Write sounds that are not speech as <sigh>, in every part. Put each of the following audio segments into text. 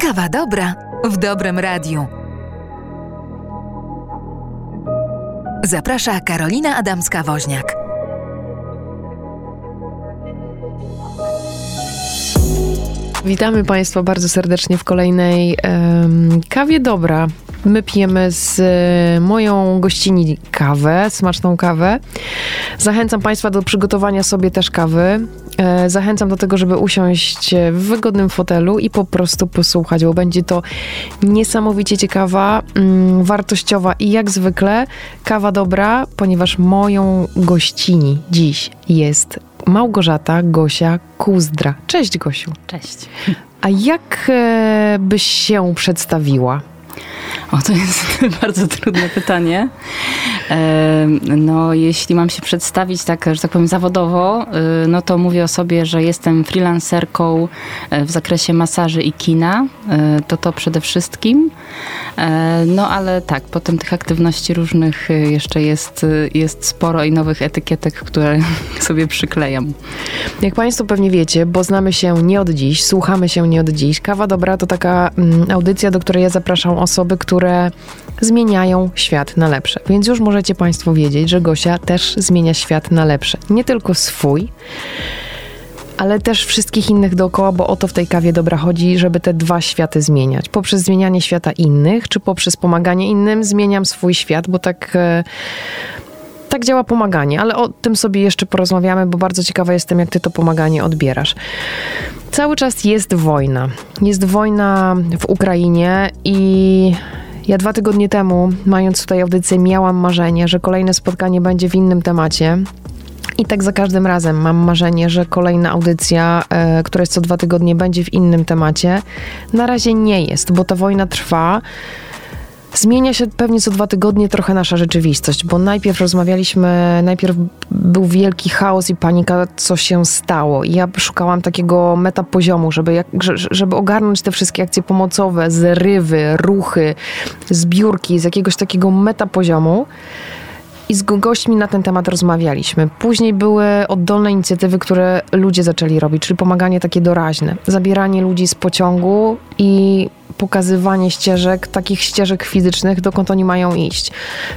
Kawa dobra w dobrym radiu. Zaprasza Karolina Adamska-Woźniak. Witamy Państwa bardzo serdecznie w kolejnej um, kawie dobra. My pijemy z e, moją gościni kawę, smaczną kawę. Zachęcam Państwa do przygotowania sobie też kawy. E, zachęcam do tego, żeby usiąść w wygodnym fotelu i po prostu posłuchać, bo będzie to niesamowicie ciekawa, mm, wartościowa i jak zwykle kawa dobra, ponieważ moją gościni dziś jest Małgorzata Gosia Kuzdra. Cześć Gosiu. Cześć. A jak e, byś się przedstawiła? O, to jest <laughs> bardzo trudne pytanie. No, jeśli mam się przedstawić tak, że tak powiem zawodowo, y, no to mówię o sobie, że jestem freelancerką e, w zakresie masaży i kina. E, to to przede wszystkim. E, no, ale tak, potem tych aktywności różnych jeszcze jest, jest sporo i nowych etykietek, które <laughs> sobie przyklejam. Jak Państwo pewnie wiecie, bo znamy się nie od dziś, słuchamy się nie od dziś. Kawa Dobra to taka mm, audycja, do której ja zapraszam osoby, które zmieniają świat na lepsze. Więc już możecie Państwo wiedzieć, że Gosia też zmienia świat na lepsze. Nie tylko swój, ale też wszystkich innych dookoła, bo o to w tej kawie dobra chodzi, żeby te dwa światy zmieniać. Poprzez zmienianie świata innych, czy poprzez pomaganie innym, zmieniam swój świat, bo tak. Tak działa pomaganie, ale o tym sobie jeszcze porozmawiamy, bo bardzo ciekawa jestem, jak ty to pomaganie odbierasz. Cały czas jest wojna. Jest wojna w Ukrainie i ja dwa tygodnie temu, mając tutaj audycję, miałam marzenie, że kolejne spotkanie będzie w innym temacie. I tak za każdym razem mam marzenie, że kolejna audycja, e, która jest co dwa tygodnie, będzie w innym temacie. Na razie nie jest, bo ta wojna trwa. Zmienia się pewnie co dwa tygodnie trochę nasza rzeczywistość, bo najpierw rozmawialiśmy, najpierw był wielki chaos i panika, co się stało. I ja szukałam takiego metapoziomu, żeby, żeby ogarnąć te wszystkie akcje pomocowe, zrywy, ruchy, zbiórki z jakiegoś takiego metapoziomu. I z gośćmi na ten temat rozmawialiśmy. Później były oddolne inicjatywy, które ludzie zaczęli robić, czyli pomaganie takie doraźne. Zabieranie ludzi z pociągu i pokazywanie ścieżek, takich ścieżek fizycznych, dokąd oni mają iść.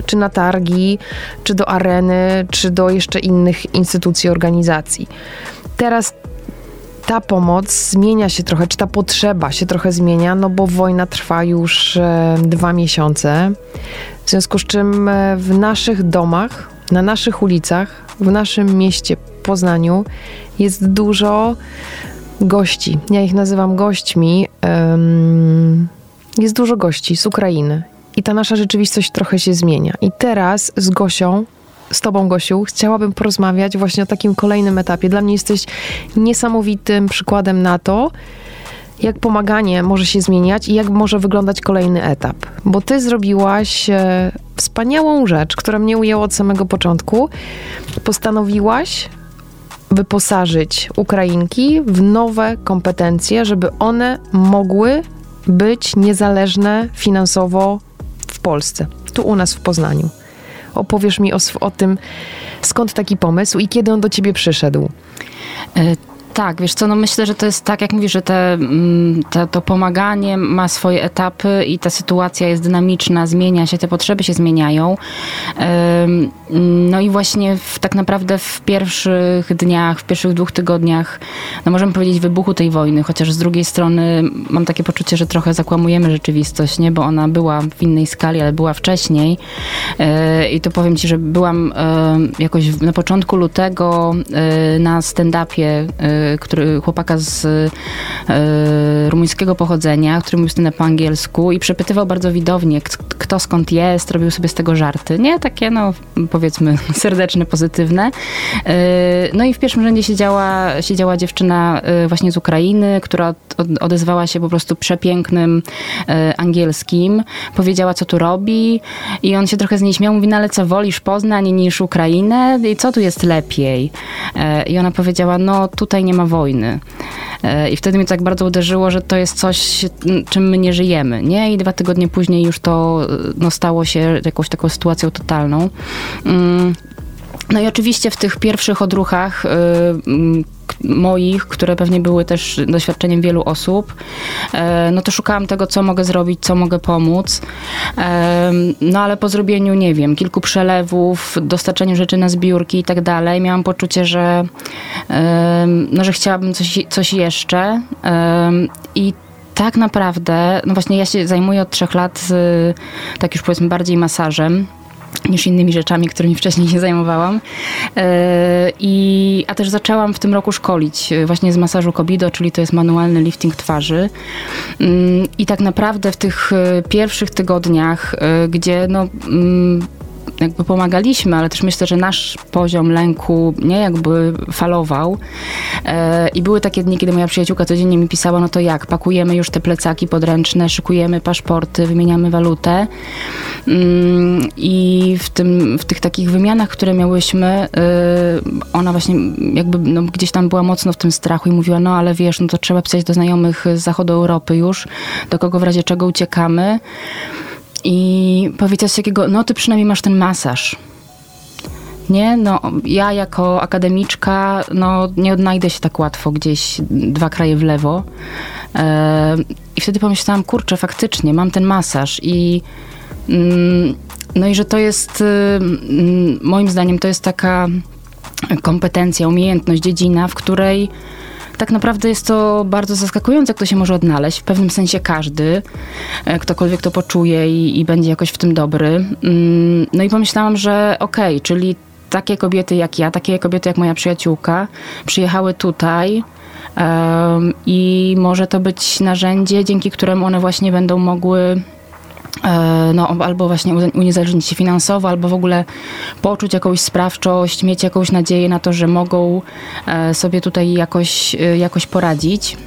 Czy na targi, czy do areny, czy do jeszcze innych instytucji, organizacji. Teraz ta pomoc zmienia się trochę, czy ta potrzeba się trochę zmienia, no bo wojna trwa już e, dwa miesiące. W związku z czym e, w naszych domach, na naszych ulicach, w naszym mieście Poznaniu jest dużo gości. Ja ich nazywam gośćmi. Jest dużo gości z Ukrainy. I ta nasza rzeczywistość trochę się zmienia. I teraz z Gosią z Tobą, Gosiu, chciałabym porozmawiać właśnie o takim kolejnym etapie. Dla mnie jesteś niesamowitym przykładem na to, jak pomaganie może się zmieniać i jak może wyglądać kolejny etap. Bo Ty zrobiłaś e, wspaniałą rzecz, która mnie ujęła od samego początku. Postanowiłaś wyposażyć Ukrainki w nowe kompetencje, żeby one mogły być niezależne finansowo w Polsce, tu u nas w Poznaniu. Opowiesz mi o, o tym, skąd taki pomysł i kiedy on do ciebie przyszedł. E, tak, wiesz co, no myślę, że to jest tak, jak mówisz, że te, mm, te, to pomaganie ma swoje etapy i ta sytuacja jest dynamiczna, zmienia się, te potrzeby się zmieniają. No i właśnie w, tak naprawdę w pierwszych dniach, w pierwszych dwóch tygodniach, no możemy powiedzieć wybuchu tej wojny, chociaż z drugiej strony mam takie poczucie, że trochę zakłamujemy rzeczywistość, nie? Bo ona była w innej skali, ale była wcześniej. E, I to powiem ci, że byłam jakoś na początku lutego e, na stand-upie który, chłopaka z e, rumuńskiego pochodzenia, który mówił stand po angielsku i przepytywał bardzo widownie, kto skąd jest, robił sobie z tego żarty. Nie takie, no powiedzmy, <laughs> serdeczne, pozytywne. E, no i w pierwszym rzędzie siedziała, siedziała dziewczyna e, właśnie z Ukrainy, która odezwała się po prostu przepięknym angielskim. Powiedziała, co tu robi i on się trochę z niej śmiał. Mówi, no ale co, wolisz Poznań niż Ukrainę? I co tu jest lepiej? I ona powiedziała, no tutaj nie nie ma wojny. E, I wtedy mnie tak bardzo uderzyło, że to jest coś, czym my nie żyjemy, nie? I dwa tygodnie później już to no, stało się jakąś taką sytuacją totalną. No i oczywiście w tych pierwszych odruchach, y, moich, które pewnie były też doświadczeniem wielu osób, e, no to szukałam tego, co mogę zrobić, co mogę pomóc. E, no ale po zrobieniu, nie wiem, kilku przelewów, dostarczeniu rzeczy na zbiórki i tak dalej, miałam poczucie, że, no, że chciałabym coś, coś jeszcze. I tak naprawdę, no właśnie ja się zajmuję od trzech lat, tak już powiedzmy, bardziej masażem niż innymi rzeczami, którymi wcześniej się zajmowałam. E, I, a też zaczęłam w tym roku szkolić e, właśnie z masażu Kobido, czyli to jest manualny lifting twarzy. Mm, I tak naprawdę w tych e, pierwszych tygodniach, gdzie no mm, jakby pomagaliśmy, ale też myślę, że nasz poziom lęku nie jakby falował. E, I były takie dni, kiedy moja przyjaciółka codziennie mi pisała, no to jak, pakujemy już te plecaki podręczne, szykujemy paszporty, wymieniamy walutę. Mm, I w, tym, w tych takich wymianach, które miałyśmy, e, ona właśnie jakby no, gdzieś tam była mocno w tym strachu i mówiła, no ale wiesz, no to trzeba pisać do znajomych z zachodu Europy już, do kogo w razie czego uciekamy. I powiedziała takiego, no ty przynajmniej masz ten masaż. Nie, no ja jako akademiczka, no nie odnajdę się tak łatwo gdzieś dwa kraje w lewo. E, I wtedy pomyślałam, kurczę, faktycznie, mam ten masaż i mm, no i że to jest, y, mm, moim zdaniem, to jest taka kompetencja, umiejętność, dziedzina, w której tak naprawdę jest to bardzo zaskakujące, jak to się może odnaleźć. W pewnym sensie każdy, e, ktokolwiek to poczuje i, i będzie jakoś w tym dobry. Mm, no i pomyślałam, że okej, okay, czyli takie kobiety jak ja, takie kobiety jak moja przyjaciółka przyjechały tutaj. Um, I może to być narzędzie, dzięki któremu one właśnie będą mogły no, albo właśnie uniezależnić się finansowo, albo w ogóle poczuć jakąś sprawczość, mieć jakąś nadzieję na to, że mogą e, sobie tutaj jakoś, e, jakoś poradzić.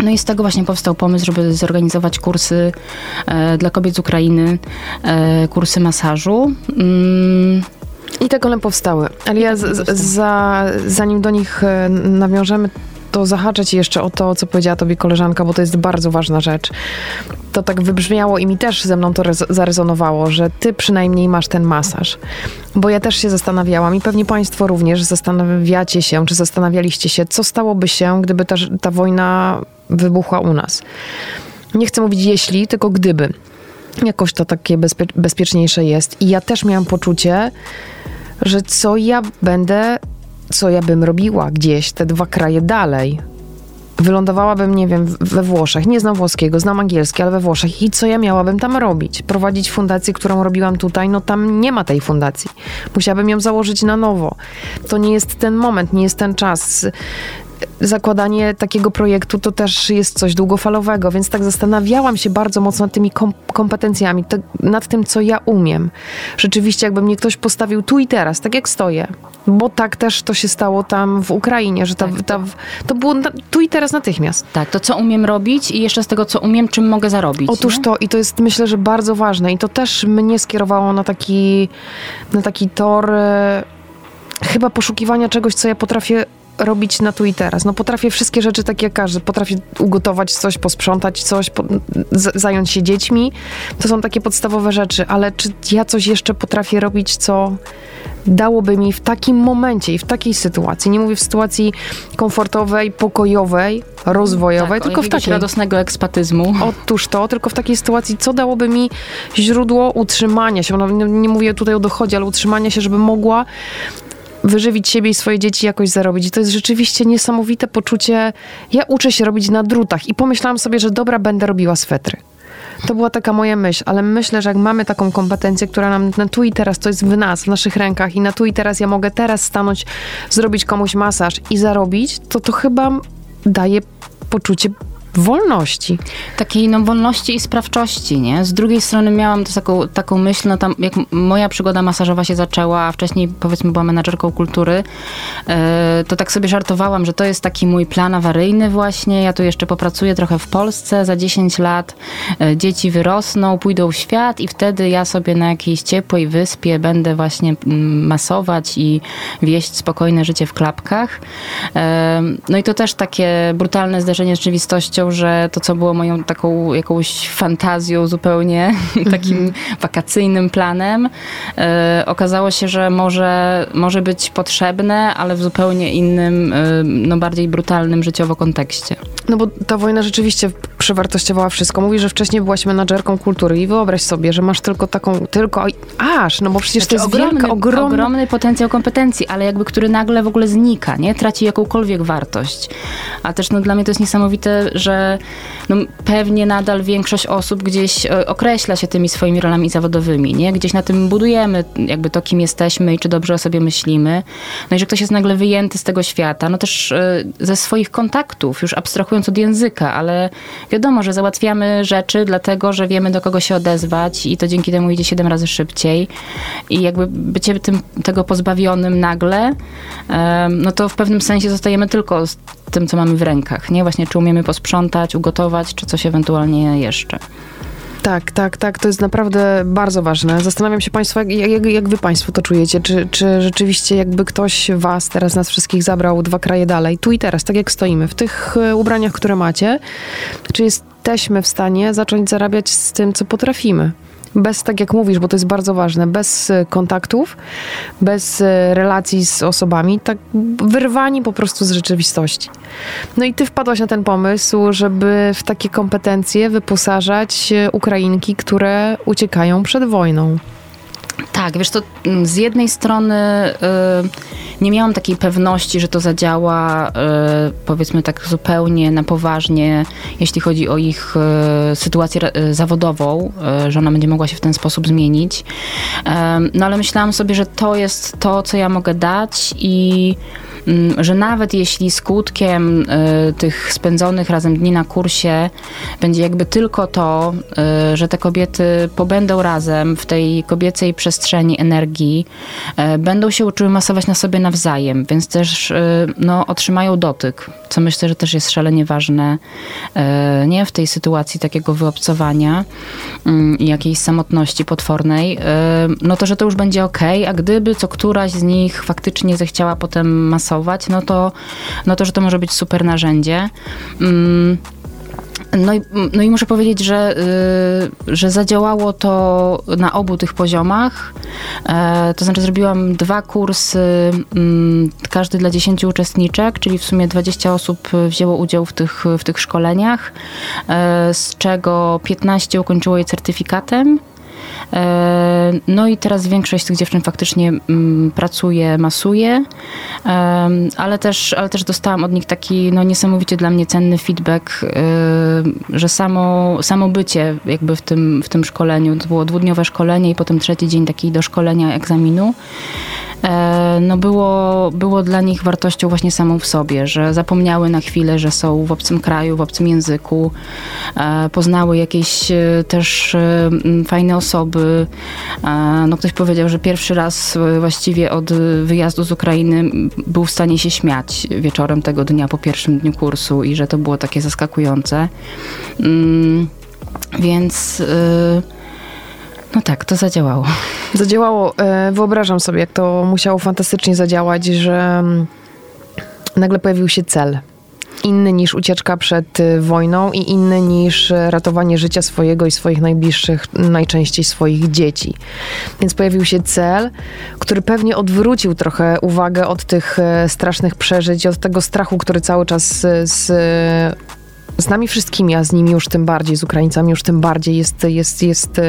No i z tego właśnie powstał pomysł, żeby zorganizować kursy dla kobiet z Ukrainy, kursy masażu. Mm. I tak one powstały. Ale ja z, za, zanim do nich nawiążemy, to zahaczę ci jeszcze o to, co powiedziała tobie koleżanka, bo to jest bardzo ważna rzecz. To tak wybrzmiało i mi też ze mną to zarezonowało, że ty przynajmniej masz ten masaż. Bo ja też się zastanawiałam i pewnie państwo również zastanawiacie się, czy zastanawialiście się, co stałoby się, gdyby ta, ta wojna wybuchła u nas. Nie chcę mówić jeśli, tylko gdyby. Jakoś to takie bezpie bezpieczniejsze jest. I ja też miałam poczucie, że co ja będę co ja bym robiła gdzieś te dwa kraje dalej. Wylądowałabym, nie wiem, we Włoszech. Nie znam włoskiego, znam angielski, ale we Włoszech. I co ja miałabym tam robić? Prowadzić fundację, którą robiłam tutaj? No tam nie ma tej fundacji. Musiałabym ją założyć na nowo. To nie jest ten moment, nie jest ten czas zakładanie takiego projektu to też jest coś długofalowego, więc tak zastanawiałam się bardzo mocno nad tymi kom kompetencjami, to, nad tym, co ja umiem. Rzeczywiście, jakby mnie ktoś postawił tu i teraz, tak jak stoję, bo tak też to się stało tam w Ukrainie, że ta, tak. ta, to było na, tu i teraz natychmiast. Tak, to co umiem robić i jeszcze z tego, co umiem, czym mogę zarobić. Otóż nie? to i to jest myślę, że bardzo ważne i to też mnie skierowało na taki, na taki tor e, chyba poszukiwania czegoś, co ja potrafię robić na tu i teraz. No potrafię wszystkie rzeczy tak jak każdy. Potrafię ugotować coś, posprzątać coś, po, z, zająć się dziećmi. To są takie podstawowe rzeczy, ale czy ja coś jeszcze potrafię robić, co dałoby mi w takim momencie i w takiej sytuacji, nie mówię w sytuacji komfortowej, pokojowej, rozwojowej, tak, tylko w takiej radosnego ekspatyzmu. Otóż to, tylko w takiej sytuacji, co dałoby mi źródło utrzymania się. No, nie, nie mówię tutaj o dochodzie, ale utrzymania się, żeby mogła wyżywić siebie i swoje dzieci, jakoś zarobić. I to jest rzeczywiście niesamowite poczucie. Ja uczę się robić na drutach i pomyślałam sobie, że dobra, będę robiła swetry. To była taka moja myśl, ale myślę, że jak mamy taką kompetencję, która nam na tu i teraz, to jest w nas, w naszych rękach i na tu i teraz ja mogę teraz stanąć, zrobić komuś masaż i zarobić, to to chyba daje poczucie wolności. Takiej no, wolności i sprawczości, nie? Z drugiej strony miałam też taką, taką myśl, no tam jak moja przygoda masażowa się zaczęła, a wcześniej powiedzmy była menadżerką kultury, e, to tak sobie żartowałam, że to jest taki mój plan awaryjny właśnie, ja tu jeszcze popracuję trochę w Polsce, za 10 lat e, dzieci wyrosną, pójdą w świat i wtedy ja sobie na jakiejś ciepłej wyspie będę właśnie mm, masować i wieść spokojne życie w klapkach. E, no i to też takie brutalne zderzenie z rzeczywistością, powiedział, że to, co było moją taką jakąś fantazją zupełnie, <laughs> takim -hmm. wakacyjnym planem, e, okazało się, że może, może być potrzebne, ale w zupełnie innym, e, no bardziej brutalnym życiowo kontekście. No bo ta wojna rzeczywiście przewartościowała wszystko. Mówi, że wcześniej byłaś menadżerką kultury i wyobraź sobie, że masz tylko taką, tylko aż, no bo przecież znaczy, to jest ogromny, wielka, ogromna... ogromny potencjał kompetencji, ale jakby który nagle w ogóle znika, nie? Traci jakąkolwiek wartość. A też no, dla mnie to jest niesamowite, że no, pewnie nadal większość osób gdzieś e, określa się tymi swoimi rolami zawodowymi, nie? Gdzieś na tym budujemy jakby to, kim jesteśmy i czy dobrze o sobie myślimy. No i że ktoś jest nagle wyjęty z tego świata, no też e, ze swoich kontaktów, już abstrahując od języka, ale wiadomo, że załatwiamy rzeczy dlatego, że wiemy do kogo się odezwać i to dzięki temu idzie siedem razy szybciej. I jakby bycie tym, tego pozbawionym nagle, no to w pewnym sensie zostajemy tylko z tym, co mamy w rękach, nie? Właśnie czy umiemy posprzątać, ugotować, czy coś ewentualnie jeszcze. Tak, tak, tak. To jest naprawdę bardzo ważne. Zastanawiam się Państwa, jak, jak, jak, Wy Państwo to czujecie? Czy, czy rzeczywiście jakby ktoś Was, teraz nas wszystkich zabrał dwa kraje dalej, tu i teraz, tak jak stoimy, w tych e, ubraniach, które macie, czy jesteśmy w stanie zacząć zarabiać z tym, co potrafimy? Bez, tak jak mówisz, bo to jest bardzo ważne, bez e, kontaktów, bez e, relacji z osobami, tak wyrwani po prostu z rzeczywistości. No i ty wpadłaś na ten pomysł, żeby w takie kompetencje wyposażać e, Ukrainki, które uciekają przed wojną. Tak, wiesz, to mm, z jednej strony y, nie miałam takiej pewności, że to zadziała y, powiedzmy tak zupełnie na poważnie, jeśli chodzi o ich y, sytuację y, zawodową, y, że ona będzie mogła się w ten sposób zmienić. no ale myślałam sobie, że to jest to, co ja mogę dać i że nawet jeśli skutkiem y, tych spędzonych razem dni na kursie będzie jakby tylko to, y, że te kobiety pobędą razem w tej kobiecej przestrzeni energii, y, będą się uczyły masować na sobie nawzajem, więc też no, otrzymają dotyk, co myślę, że też jest szalenie ważne nie w tej sytuacji takiego wyobcowania mm, i jakiejś samotności potwornej, no to, że to już będzie ok, a gdyby co któraś z nich faktycznie zechciała potem masować no to, no to że to może być super narzędzie. Mm. No i, no i muszę powiedzieć, że, yy, że zadziałało to na obu tych poziomach. E, to znaczy zrobiłam dwa kursy, mm, każdy dla 10 uczestniczek, czyli w sumie 20 osób wzięło udział w tych, w tych szkoleniach, e, z czego 15 ukończyło je certyfikatem no i teraz większość z tych dziewczyn faktycznie mm, pracuje, masuje, ale też, ale też dostałam od nich taki no, niesamowicie dla mnie cenny feedback, e, że samo, samo bycie jakby w tym, w tym szkoleniu, to było dwudniowe szkolenie i potem trzeci dzień taki do szkolenia egzaminu, E, no było, było dla nich wartością właśnie samą w sobie, że zapomniały na chwilę, że są w obcym kraju, w obcym języku, e, poznały jakieś e, też fajne osoby. No ktoś powiedział, że pierwszy raz właściwie od wyjazdu z Ukrainy był w stanie się śmiać wieczorem tego dnia po pierwszym dniu kursu i że to było takie zaskakujące. Mm, więc no tak, to zadziałało. Zadziałało. E, wyobrażam sobie, jak to musiało fantastycznie zadziałać, że mm, nagle pojawił się cel. Inny niż ucieczka przed y, wojną i inny niż e, ratowanie życia swojego i swoich najbliższych, najczęściej swoich dzieci. Więc pojawił się cel, który pewnie odwrócił trochę uwagę od tych e, strasznych przeżyć, od tego strachu, który cały czas z z nami wszystkimi, a z nimi już tym bardziej, z Ukraińcami już tym bardziej jest, jest, jest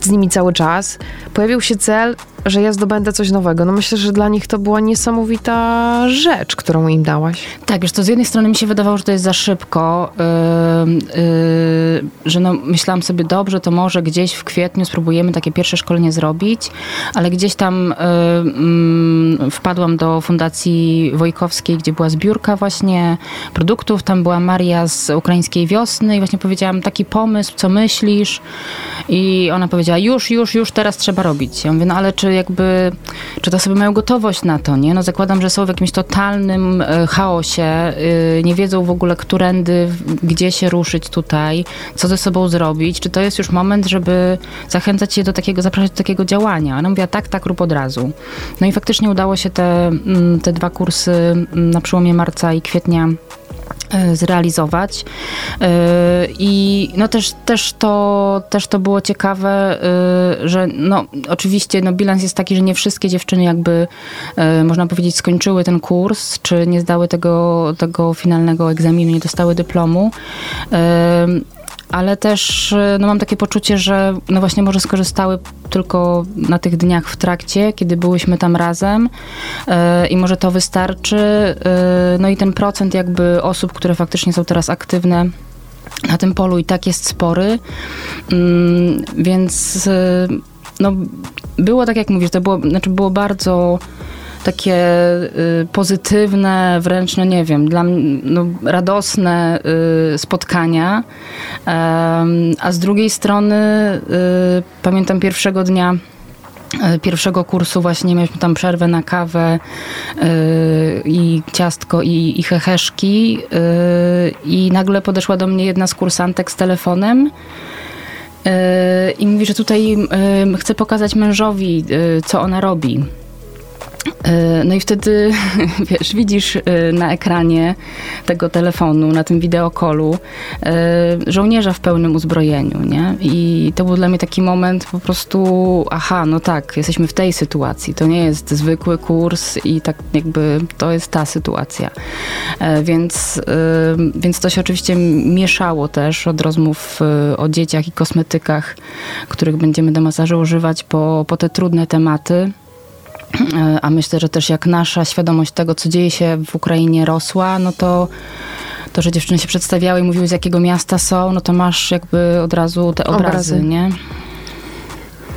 z nimi cały czas. Pojawił się cel że ja zdobędę coś nowego. No myślę, że dla nich to była niesamowita rzecz, którą im dałaś. Tak, wiesz, to z jednej strony mi się wydawało, że to jest za szybko, yy, yy, że no, myślałam sobie, dobrze, to może gdzieś w kwietniu spróbujemy takie pierwsze szkolenie zrobić, ale gdzieś tam yy, wpadłam do Fundacji Wojkowskiej, gdzie była zbiórka właśnie produktów, tam była Maria z Ukraińskiej Wiosny i właśnie powiedziałam taki pomysł, co myślisz? I ona powiedziała, już, już, już, teraz trzeba robić. Ja mówię, no ale czy jakby, czy to osoby mają gotowość na to, nie? No zakładam, że są w jakimś totalnym e, chaosie, y, nie wiedzą w ogóle, którędy, gdzie się ruszyć tutaj, co ze sobą zrobić. Czy to jest już moment, żeby zachęcać je do takiego, zapraszać do takiego działania? Ona mówiła, tak, tak, rób od razu. No i faktycznie udało się te, mm, te dwa kursy mm, na przełomie marca i kwietnia zrealizować. E, I no też, też, to, też to było ciekawe, e, że no oczywiście no bilans jest taki, że nie wszystkie dziewczyny jakby można powiedzieć skończyły ten kurs, czy nie zdały tego, tego finalnego egzaminu, nie dostały dyplomu ale też no mam takie poczucie, że no właśnie może skorzystały tylko na tych dniach w trakcie, kiedy byłyśmy tam razem yy, i może to wystarczy. Yy, no i ten procent jakby osób, które faktycznie są teraz aktywne na tym polu i tak jest spory, yy, więc no było tak jak mówisz, to było, znaczy było bardzo takie y, pozytywne, wręcz, no nie wiem, dla mnie no, radosne y, spotkania. a z drugiej strony y, pamiętam pierwszego dnia pierwszego kursu właśnie mieliśmy tam przerwę na kawę yy, i ciastko i, i heheszki yy, i nagle podeszła do mnie jedna z kursantek z telefonem i mówi, że tutaj chce pokazać mężowi, co ona robi. E, no i wtedy, <laughs> wiesz, widzisz e, na ekranie tego telefonu, na tym wideokolu e, żołnierza w pełnym uzbrojeniu, nie? I to był dla mnie taki moment po prostu, aha, no tak, jesteśmy w tej sytuacji. To nie jest zwykły kurs i tak jakby to jest ta sytuacja. Więc, więc to się oczywiście mieszało też od rozmów o dzieciach i kosmetykach, których będziemy do masażu używać po, po te trudne tematy. E, a myślę, że też jak nasza świadomość tego, co dzieje się w Ukrainie rosła, no to to, że dziewczyny się przedstawiały i mówiły z jakiego miasta są, no to masz jakby od razu te obrazy, obrazy. nie?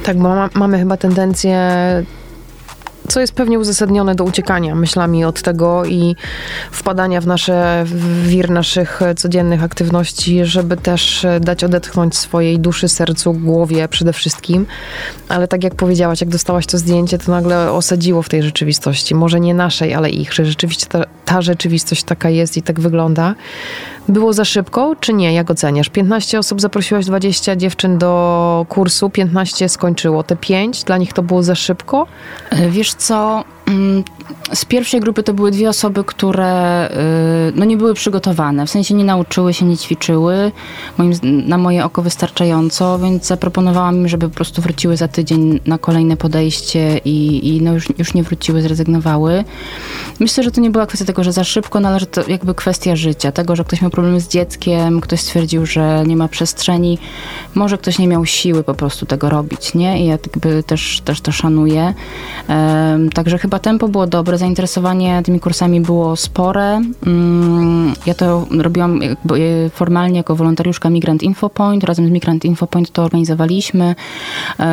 Tak, bo ma, mamy chyba tendencję co jest pewnie uzasadnione do uciekania myślami od tego i wpadania w nasze w wir naszych codziennych aktywności, żeby też dać odetchnąć swojej duszy, sercu, głowie przede wszystkim. Ale tak jak powiedziałaś, jak dostałaś to zdjęcie, to nagle osadziło w tej rzeczywistości. Może nie naszej, ale ich, że rzeczywiście ta, ta rzeczywistość taka jest i tak wygląda. Było za szybko, czy nie? Jak oceniasz? 15 osób zaprosiłaś, 20 dziewczyn do kursu, 15 skończyło. Te 5, dla nich to było za szybko? E, wiesz co, mm, z pierwszej grupy to były dwie osoby, które y, no nie były przygotowane, w sensie nie nauczyły się, nie ćwiczyły, moim, na moje oko wystarczająco, więc zaproponowałam im, żeby po prostu wróciły za tydzień na kolejne podejście i, i no już, już nie wróciły, zrezygnowały. Myślę, że to nie była kwestia tego, że za szybko, no ale że to jakby kwestia życia, tego, że ktoś miał problemy z dzieckiem, ktoś stwierdził, że nie ma przestrzeni, może ktoś nie miał siły po prostu tego robić, nie? I ja jakby też, też to szanuję. Um, także chyba tempo było dobre, zainteresowanie tymi kursami było spore. Mm, ja to robiłam e, formalnie jako wolontariuszka Migrant Info Point. Razem z Migrant Info Point to organizowaliśmy. E,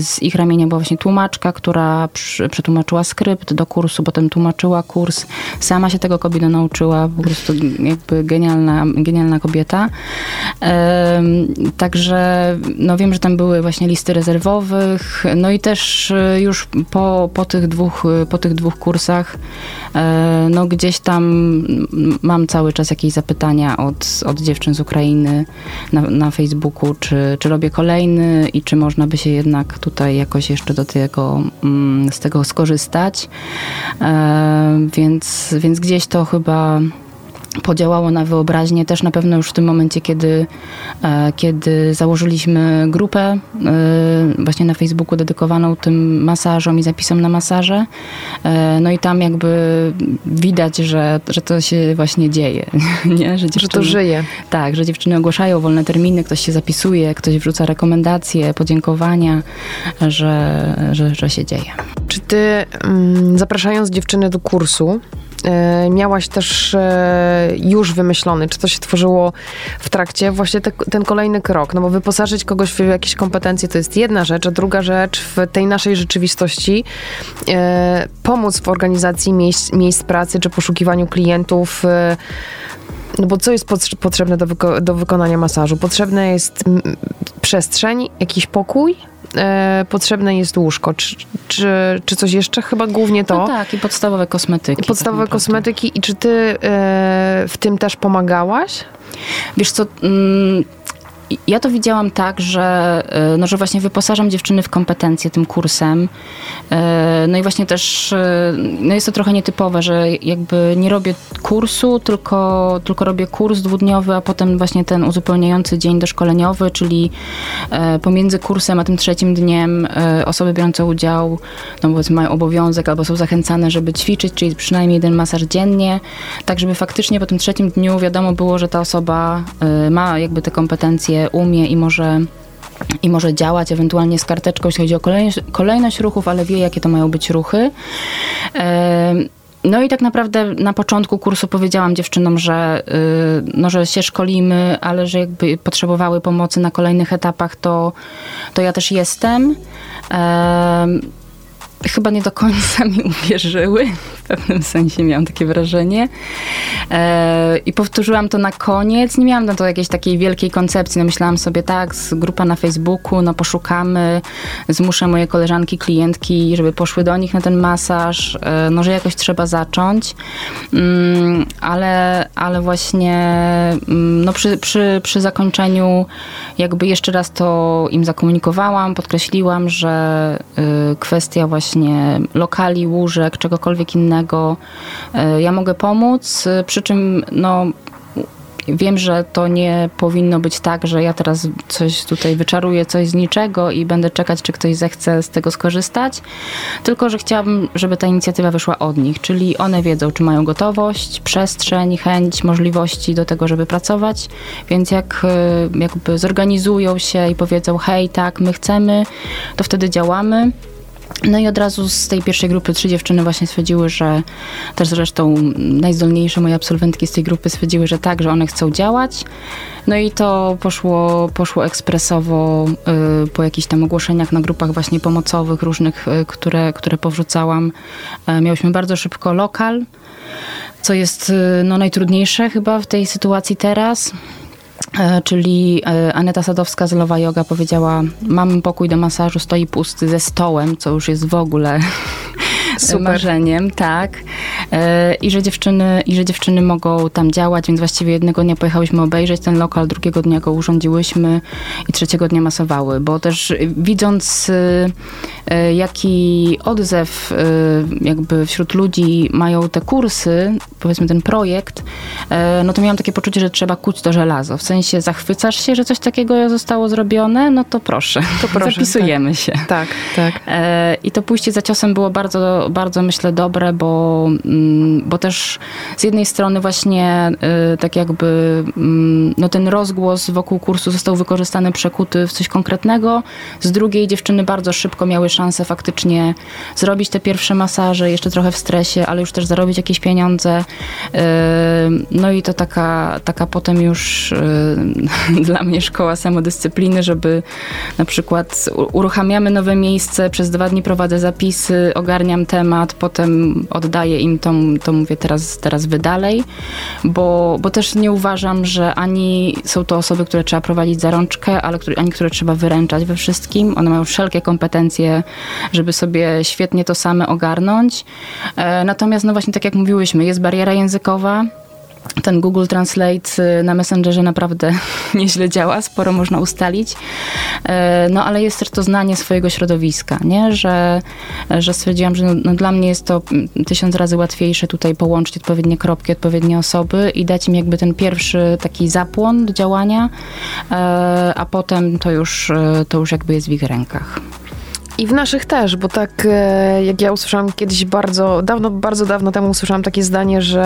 z ich ramienia była właśnie tłumaczka, która przetłumaczyła skrypt do kursu, potem tłumaczyła kurs. Sama się tego kobieta nauczyła, po prostu jakby genialna, genialna kobieta. Także no wiem, że tam były właśnie listy rezerwowych, no i też e, już po, po tych dwóch, po tych dwóch kursach, e, no gdzieś tam mam cały czas jakieś zapytania od, od dziewczyn z Ukrainy na, na Facebooku, czy, czy robię kolejny i czy można by się jednak tutaj jakoś jeszcze do tego, mm, z tego skorzystać. E, więc, więc gdzieś to chyba podziałało na wyobraźnię też na pewno już w tym momencie, kiedy, e, kiedy założyliśmy grupę e, właśnie na Facebooku dedykowaną tym masażom i zapisom na masaże. E, no i tam jakby widać, że, że to się właśnie dzieje. <laughs> Nie? Że, że to żyje. Tak, że dziewczyny ogłaszają wolne terminy, ktoś się zapisuje, ktoś wrzuca rekomendacje, podziękowania, że, że, że się dzieje. Czy ty mm, zapraszając dziewczyny do kursu, miałaś też e, już wymyślony, czy to się tworzyło w trakcie, właśnie te, ten kolejny krok, no bo wyposażyć kogoś w jakieś kompetencje to jest jedna rzecz, a druga rzecz w tej naszej rzeczywistości e, pomóc w organizacji miejsc, miejsc pracy, czy poszukiwaniu klientów, no bo co jest potrzebne do, wyko do wykonania masażu? Potrzebna jest przestrzeń, jakiś pokój, e, potrzebne jest łóżko. Czy, czy, czy coś jeszcze? Chyba głównie to. No tak, i podstawowe kosmetyki. Podstawowe tak kosmetyki. I czy ty e, w tym też pomagałaś? Wiesz co... Mm ja to widziałam tak, że, y, no, że właśnie wyposażam dziewczyny w kompetencje tym kursem. Y, no i właśnie też no jest to trochę nietypowe, że jakby nie robię kursu, tylko, tylko robię kurs dwudniowy, a potem właśnie ten uzupełniający dzień doszkoleniowy, czyli pomiędzy kursem a tym trzecim dniem osoby biorące udział, no powiedzmy mają obowiązek albo są zachęcane, żeby ćwiczyć, czyli przynajmniej jeden masaż dziennie, tak żeby faktycznie po tym trzecim dniu wiadomo było, że ta osoba ma jakby te kompetencje, umie i może i może działać ewentualnie z karteczką, jeśli chodzi o kolejność, kolejność ruchów, ale wie, jakie to mają być ruchy. No i tak naprawdę na początku kursu powiedziałam dziewczynom, że, y, no, że się szkolimy, ale że jakby potrzebowały pomocy na kolejnych etapach, to, to ja też jestem chyba nie do końca mi uwierzyły. W pewnym sensie miałam takie wrażenie. E, I powtórzyłam to na koniec. Nie miałam na to jakiejś takiej wielkiej koncepcji. No myślałam sobie tak, z grupa na Facebooku, no poszukamy, zmuszę moje koleżanki, klientki, żeby poszły do nich na ten masaż. E, no, że jakoś trzeba zacząć. Mm, ale, ale właśnie mm, no przy, przy, przy zakończeniu jakby jeszcze raz to im zakomunikowałam, podkreśliłam, że y, kwestia właśnie właśnie lokali, łóżek, czegokolwiek innego, e, ja mogę pomóc, e, przy czym no, Wiem, że to nie powinno być tak, że ja teraz coś tutaj wyczaruję, coś z niczego i będę czekać, czy ktoś zechce z tego skorzystać, tylko że chciałabym, żeby ta inicjatywa wyszła od nich, czyli one wiedzą, czy mają gotowość, przestrzeń, chęć, możliwości do tego, żeby pracować, więc jak e, jakby zorganizują się i powiedzą, hej, tak, my chcemy, to wtedy działamy. No i od razu z tej pierwszej grupy trzy dziewczyny właśnie stwierdziły, że też zresztą najzdolniejsze moje absolwentki z tej grupy stwierdziły, że tak, że one chcą działać. No i to poszło, poszło ekspresowo y, po jakichś tam ogłoszeniach na grupach właśnie pomocowych różnych, y, które, które powrzucałam. Y, miałyśmy bardzo szybko lokal, co jest y, no, najtrudniejsze chyba w tej sytuacji teraz. E, czyli e, Aneta Sadowska z Lowa Yoga powiedziała, mam pokój do masażu, stoi pusty ze stołem, co już jest w ogóle Super. marzeniem, tak. E, I że, dziewczyny, I że dziewczyny mogą tam działać, więc właściwie jednego dnia pojechałyśmy obejrzeć ten lokal, drugiego dnia go urządziłyśmy i trzeciego dnia masowały, bo też widząc jaki odzew jakby wśród ludzi mają te kursy, powiedzmy ten projekt, no to miałam takie poczucie, że trzeba kuć to żelazo. W sensie zachwycasz się, że coś takiego zostało zrobione, no to proszę, to proszę <laughs> zapisujemy tak. się. Tak, tak. E, I to pójście za ciosem było bardzo, bardzo myślę dobre, bo, mm, bo też z jednej strony właśnie y, tak jakby mm, no ten rozgłos wokół kursu został wykorzystany, przekuty w coś konkretnego. Z drugiej dziewczyny bardzo szybko miały szansę faktycznie zrobić te pierwsze masaże, jeszcze trochę w stresie, ale już też zarobić jakieś pieniądze. E, no i to taka, taka potem już y, <laughs> dla mnie szkoła samodyscypliny, żeby na przykład uruchamiamy nowe miejsce, przez dwa dni prowadzę zapisy, ogarniam temat, potem oddaję im to, to mówię teraz, teraz wydalej, bo, bo też nie uważam, że ani są to osoby, które trzeba prowadzić za rączkę, ale które, ani które trzeba wyręczać we wszystkim. One mają wszelkie kompetencje, żeby sobie świetnie to same ogarnąć. E, natomiast no właśnie tak jak mówiłyśmy, jest bariera językowa, ten Google Translate y, na Messengerze naprawdę <laughs> nieźle działa, sporo można ustalić. E, no ale jest też to znanie swojego środowiska, nie? Że, że stwierdziłam, że no, no, dla mnie jest to tysiąc razy łatwiejsze tutaj połączyć odpowiednie kropki, odpowiednie osoby i dać im jakby ten pierwszy taki zapłon do działania, e, a potem to już, e, to już jakby jest w ich rękach. I w naszych też, bo tak e, jak ja usłyszałam kiedyś bardzo dawno, bardzo dawno temu usłyszałam takie zdanie, że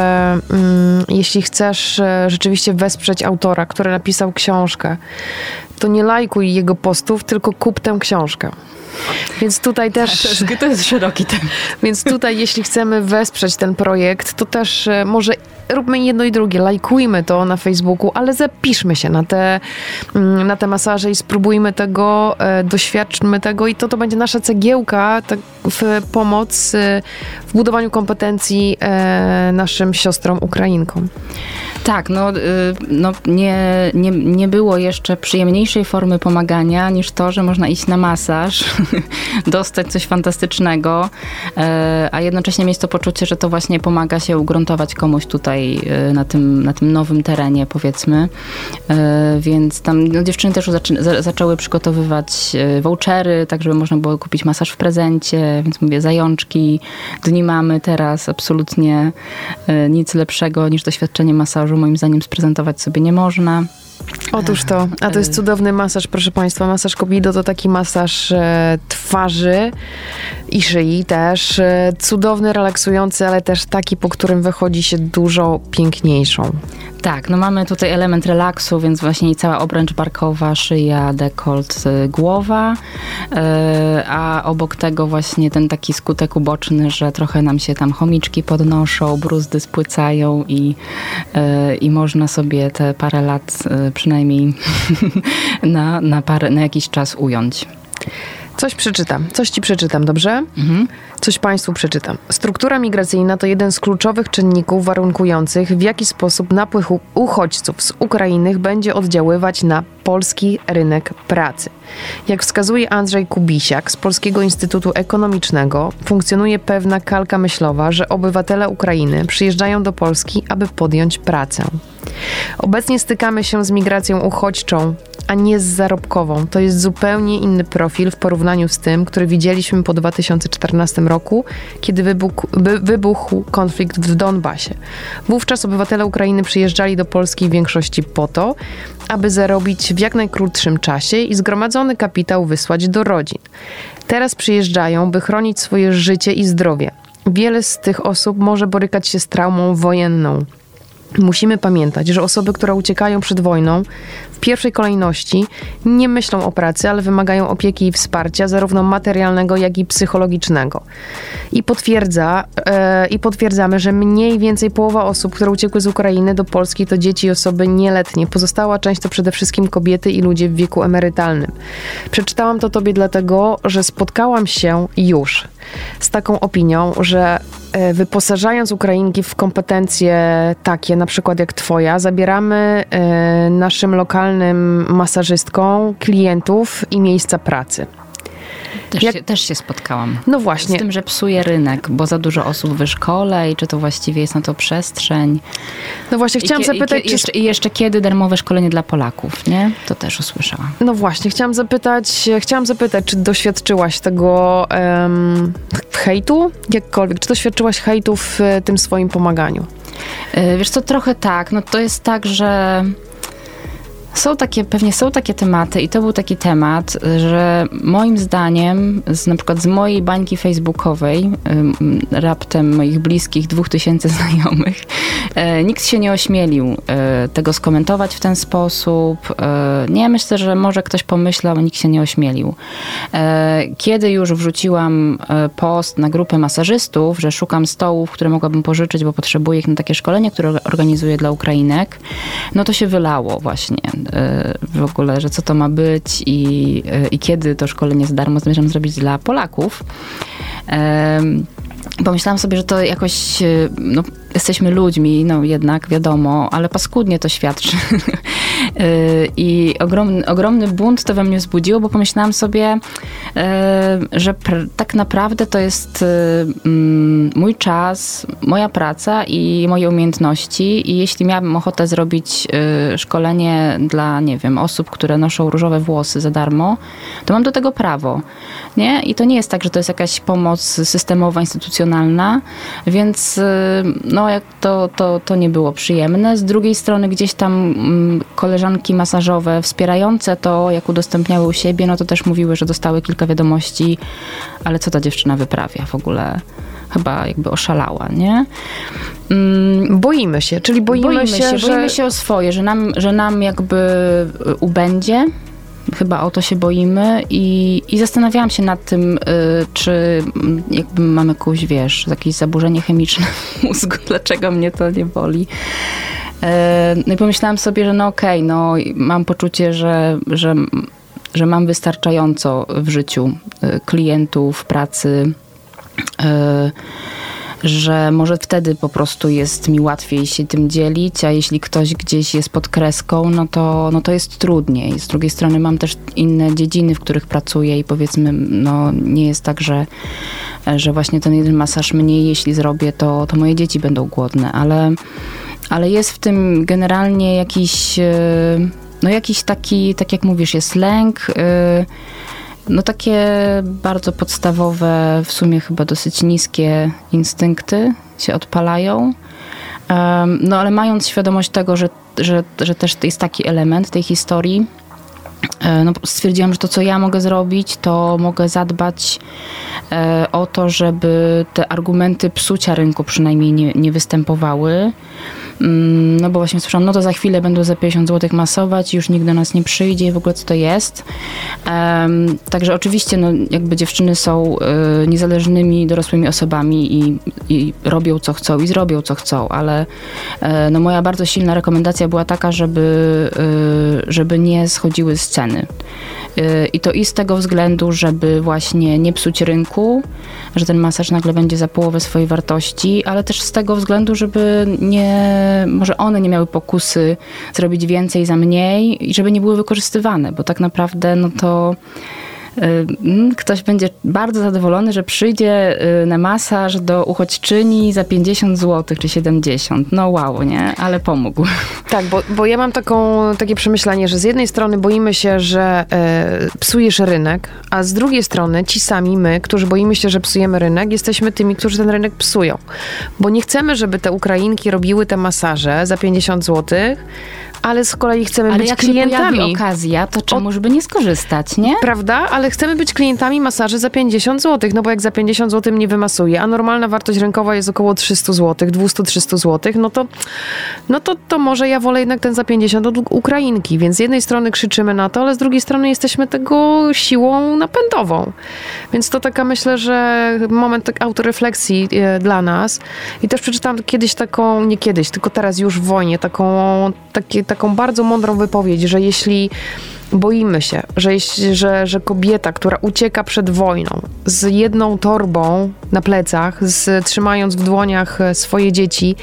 mm, jeśli chcesz e, rzeczywiście wesprzeć autora, który napisał książkę, to nie lajkuj jego postów, tylko kup tę książkę. Więc tutaj też. <laughs> To jest, to jest szeroki temat. Więc tutaj, jeśli chcemy wesprzeć ten projekt, to też e, może róbmy jedno i drugie, lajkujmy to na Facebooku, ale zapiszmy się na te, mm, na te masaże i spróbujmy tego, doświadczmy tego i to to będzie nasza cegiełka tak, w pomoc e, w budowaniu kompetencji naszym siostrom Ukrainkom. Tak, no, y, no nie, nie, nie było jeszcze przyjemniejszej formy pomagania niż to, że można iść na masaż, <laughs> dostać coś fantastycznego, e, a jednocześnie mieć to poczucie, że to właśnie pomaga się ugruntować komuś tutaj e, na tym, na tym nowym terenie, powiedzmy. E, więc tam no, dziewczyny też zaczę, zaczęły przygotowywać vouchery, tak żeby można było kupić masaż w prezencie, więc mówię, zajączki, dni mamy teraz, absolutnie nic lepszego niż doświadczenie masażu moim zdaniem sprezentować sobie nie można. Otóż to, a to jest e, cudowny masaż, proszę Państwa. Masaż Kobido to taki masaż e, twarzy i szyi też. E, cudowny, relaksujący, ale też taki, po którym wychodzi się dużo piękniejszą. Tak, no mamy tutaj element relaksu, więc właśnie cała obręcz barkowa, szyja, dekolt, y, głowa, y, a obok tego właśnie ten taki skutek uboczny, że trochę nam się tam chomiczki podnoszą, bruzdy spłycają i, y, i można sobie te parę lat przynajmniej <laughs> na, na, parę, na jakiś czas ująć. Coś przeczytam, coś ci przeczytam, dobrze? Mhm. Coś Państwu przeczytam. Struktura migracyjna to jeden z kluczowych czynników warunkujących, w jaki sposób napływ uchodźców z Ukrainy będzie oddziaływać na polski rynek pracy. Jak wskazuje Andrzej Kubisiak z Polskiego Instytutu Ekonomicznego, funkcjonuje pewna kalka myślowa, że obywatele Ukrainy przyjeżdżają do Polski, aby podjąć pracę. Obecnie stykamy się z migracją uchodźczą, a nie z zarobkową. To jest zupełnie inny profil w porównaniu z tym, który widzieliśmy po 2014 roku, kiedy wybuchł, wybuchł konflikt w Donbasie. Wówczas obywatele Ukrainy przyjeżdżali do Polski w większości po to, aby zarobić w jak najkrótszym czasie i zgromadzony kapitał wysłać do rodzin. Teraz przyjeżdżają, by chronić swoje życie i zdrowie. Wiele z tych osób może borykać się z traumą wojenną. Musimy pamiętać, że osoby, które uciekają przed wojną, w pierwszej kolejności nie myślą o pracy, ale wymagają opieki i wsparcia, zarówno materialnego, jak i psychologicznego. I, potwierdza, e, I potwierdzamy, że mniej więcej połowa osób, które uciekły z Ukrainy do Polski, to dzieci i osoby nieletnie. Pozostała część to przede wszystkim kobiety i ludzie w wieku emerytalnym. Przeczytałam to tobie dlatego, że spotkałam się już z taką opinią, że e, wyposażając Ukrainki w kompetencje takie, na przykład jak Twoja, zabieramy e, naszym lokalnym masażystkom klientów i miejsca pracy. Też, Jak... się, też się spotkałam. No właśnie. Z tym, że psuje rynek, bo za dużo osób wyszkole i czy to właściwie jest na to przestrzeń. No właśnie, chciałam I, zapytać... I, jeszcze, jeszcze kiedy darmowe szkolenie dla Polaków, nie? To też usłyszałam. No właśnie, chciałam zapytać, chciałam zapytać, czy doświadczyłaś tego um, hejtu? Jakkolwiek, czy doświadczyłaś hejtu w tym swoim pomaganiu? E, wiesz co, trochę tak. No to jest tak, że są takie, pewnie są takie tematy i to był taki temat, że moim zdaniem, z, na przykład z mojej bańki facebookowej, raptem moich bliskich dwóch tysięcy <laughs> znajomych, e, nikt się nie ośmielił e, tego skomentować w ten sposób. E, nie, myślę, że może ktoś pomyślał, nikt się nie ośmielił. Kiedy już wrzuciłam post na grupę masażystów, że szukam stołów, które mogłabym pożyczyć, bo potrzebuję ich na takie szkolenie, które organizuję dla Ukrainek, no to się wylało właśnie w ogóle, że co to ma być i, i kiedy to szkolenie za darmo zamierzam zrobić dla Polaków. Pomyślałam sobie, że to jakoś, no, jesteśmy ludźmi, no jednak wiadomo, ale paskudnie to świadczy. <laughs> Y, I ogromny, ogromny bunt to we mnie wzbudziło, bo pomyślałam sobie, y, że tak naprawdę to jest y, mm, mój czas, moja praca i moje umiejętności. I jeśli miałabym ochotę zrobić szkolenie dla, nie wiem, osób, które noszą różowe włosy za darmo, to mam do tego prawo. Nie? I to nie jest tak, że to jest jakaś pomoc systemowa, instytucjonalna, więc no, jak to, to, to nie było przyjemne. Z drugiej strony gdzieś tam mm, koleżanki masażowe wspierające to, jak udostępniały u siebie, no to też mówiły, że dostały kilka wiadomości, ale co ta dziewczyna wyprawia w ogóle? Chyba jakby oszalała, nie? Mm, boimy się, czyli boimy, boimy się, się, że... boimy się o swoje, że nam, że nam jakby ubędzie, chyba o to się boimy i, i zastanawiałam się nad tym, y, czy mm, jakby mam jakąś, wiesz, jakieś zaburzenie chemiczne w mózgu, <laughs> dlaczego mnie to nie boli. E, no i pomyślałam sobie, że no okej, okay, no mam poczucie, że, że, że mam wystarczająco w życiu y, klientów, pracy, y, że może wtedy po prostu jest mi łatwiej się tym dzielić, a jeśli ktoś gdzieś jest pod kreską, no to, no to jest trudniej. Z drugiej strony mam też inne dziedziny, w których pracuję i powiedzmy, no nie jest tak, że, że właśnie ten jeden masaż mniej, jeśli zrobię, to, to moje dzieci będą głodne, ale, ale jest w tym generalnie jakiś, e, no jakiś taki, tak jak mówisz, jest lęk, e, no takie bardzo podstawowe, w sumie chyba dosyć niskie instynkty się odpalają. No ale mając świadomość tego, że, że, że też jest taki element tej historii, no, stwierdziłam, że to, co ja mogę zrobić, to mogę zadbać e, o to, żeby te argumenty psucia rynku przynajmniej nie, nie występowały. Mm, no bo właśnie słyszałam, no to za chwilę będą za 50 zł masować, już nikt do nas nie przyjdzie i w ogóle co to jest. Także oczywiście, no jakby dziewczyny są y, niezależnymi dorosłymi osobami i, i, robią co chcą i zrobią co chcą, ale no moja bardzo silna rekomendacja była taka, żeby, żeby nie schodziły z ceny. I to i z tego względu, żeby właśnie nie psuć rynku, że ten masaż nagle będzie za połowę swojej wartości, ale też z tego względu, żeby nie, może one nie miały pokusy zrobić więcej za mniej i żeby nie były wykorzystywane, bo tak naprawdę no to Y, mm, ktoś będzie bardzo zadowolony, że przyjdzie y, na masaż do uchodźczyni za 50 zł czy 70. No wow, nie? Ale pomógł. Tak, bo, bo ja mam taką, takie przemyślenie, że z jednej strony boimy się, że e, psujesz rynek, a z drugiej strony ci sami my, którzy boimy się, że psujemy rynek, jesteśmy tymi, którzy ten rynek psują. Bo nie chcemy, żeby te Ukrainki robiły te masaże za 50 zł, ale z kolei chcemy ale być jak klientami. Ale okazja, to czemuż by nie skorzystać, nie? Prawda? Ale chcemy być klientami masaży za 50 zł, no bo jak za 50 zł mnie wymasuje, a normalna wartość rynkowa jest około 300 zł, 200-300 zł, no to, no to, to może ja wolę jednak ten za 50 od Ukrainki, więc z jednej strony krzyczymy na to, ale z drugiej strony jesteśmy tego siłą napędową. Więc to taka myślę, że moment tak autorefleksji e, dla nas i też przeczytałam kiedyś taką, nie kiedyś, tylko teraz już w wojnie, taką, takie, taką bardzo mądrą wypowiedź, że jeśli boimy się, że, że, że kobieta, która ucieka przed wojną z jedną torbą na plecach, z, trzymając w dłoniach e, swoje dzieci,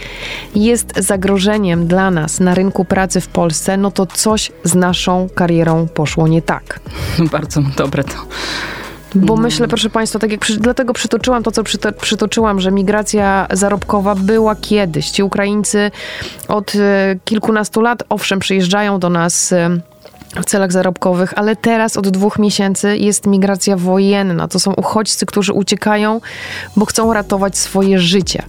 jest zagrożeniem dla nas na rynku pracy w Polsce, no to coś z naszą karierą poszło nie tak. <laughs> Bardzo dobre to. Bo myślę, proszę Państwa, tak jak przy, dlatego przytoczyłam to, co przyto, przytoczyłam, że migracja zarobkowa była kiedyś. Ci Ukraińcy od e, kilkunastu lat, owszem, przyjeżdżają do nas. E, w celach zarobkowych, ale teraz od dwóch miesięcy jest migracja wojenna. To są uchodźcy, którzy uciekają, bo chcą ratować swoje życie.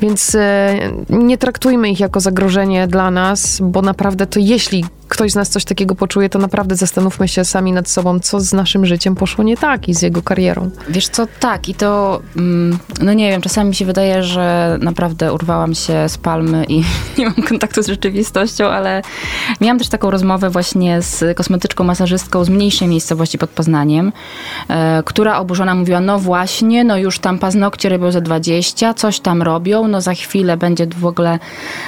Więc e, nie traktujmy ich jako zagrożenie dla nas, bo naprawdę to jeśli ktoś z nas coś takiego poczuje, to naprawdę zastanówmy się sami nad sobą, co z naszym życiem poszło nie tak i z jego karierą. Wiesz co, tak i to, mm, no nie wiem, czasami mi się wydaje, że naprawdę urwałam się z palmy i <laughs> nie mam kontaktu z rzeczywistością, ale miałam też taką rozmowę właśnie z kosmetyczką masażystką z mniejszej miejscowości pod Poznaniem, e, która oburzona mówiła, no właśnie, no już tam paznokcie robią za 20, coś tam robią, no za chwilę będzie w ogóle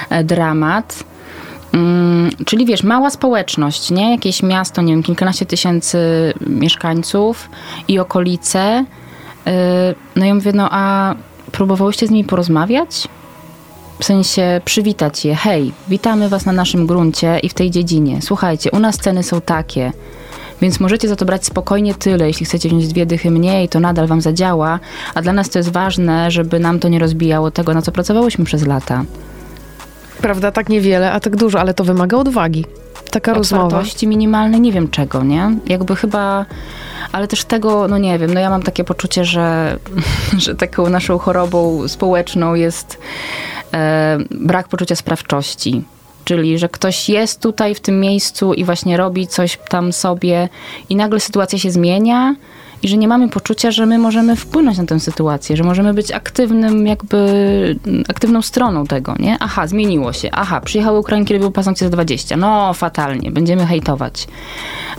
e, dramat. Mm, czyli wiesz, mała społeczność, nie? Jakieś miasto, nie wiem, kilkanaście tysięcy mieszkańców i okolice. Y, no ja mówię, no a próbowałyście z nimi porozmawiać? W sensie przywitać je. Hej, witamy was na naszym gruncie i w tej dziedzinie. Słuchajcie, u nas ceny są takie. Więc możecie za to brać spokojnie tyle. Jeśli chcecie wziąć dwie dychy mniej, to nadal wam zadziała. A dla nas to jest ważne, żeby nam to nie rozbijało tego, na co pracowałyśmy przez lata prawda, tak niewiele, a tak dużo, ale to wymaga odwagi. Taka rozmowa. Minimalnej, nie wiem czego, nie? Jakby chyba, ale też tego, no nie wiem, no ja mam takie poczucie, że, <laughs> że taką naszą chorobą społeczną jest e, brak poczucia sprawczości. Czyli, że ktoś jest tutaj w tym miejscu i właśnie robi coś tam sobie i nagle sytuacja się zmienia, i że nie mamy poczucia, że my możemy wpłynąć na tę sytuację, że możemy być aktywnym, jakby aktywną stroną tego, nie? Aha, zmieniło się. Aha, przyjechały Ukrainki, robiły paznokcie za 20. No, fatalnie, będziemy hejtować.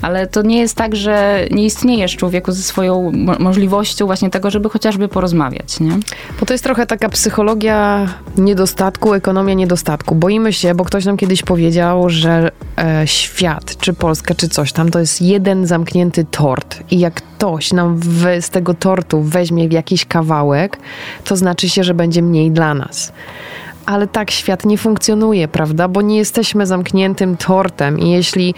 Ale to nie jest tak, że nie istniejesz człowieku ze swoją mo możliwością właśnie tego, żeby chociażby porozmawiać, nie? Bo to jest trochę taka psychologia niedostatku, ekonomia niedostatku. Boimy się, bo ktoś nam kiedyś powiedział, że e, świat, czy Polska, czy coś tam, to jest jeden zamknięty tort. I jak ktoś nam w, z tego tortu weźmie jakiś kawałek, to znaczy się, że będzie mniej dla nas. Ale tak świat nie funkcjonuje, prawda? Bo nie jesteśmy zamkniętym tortem i jeśli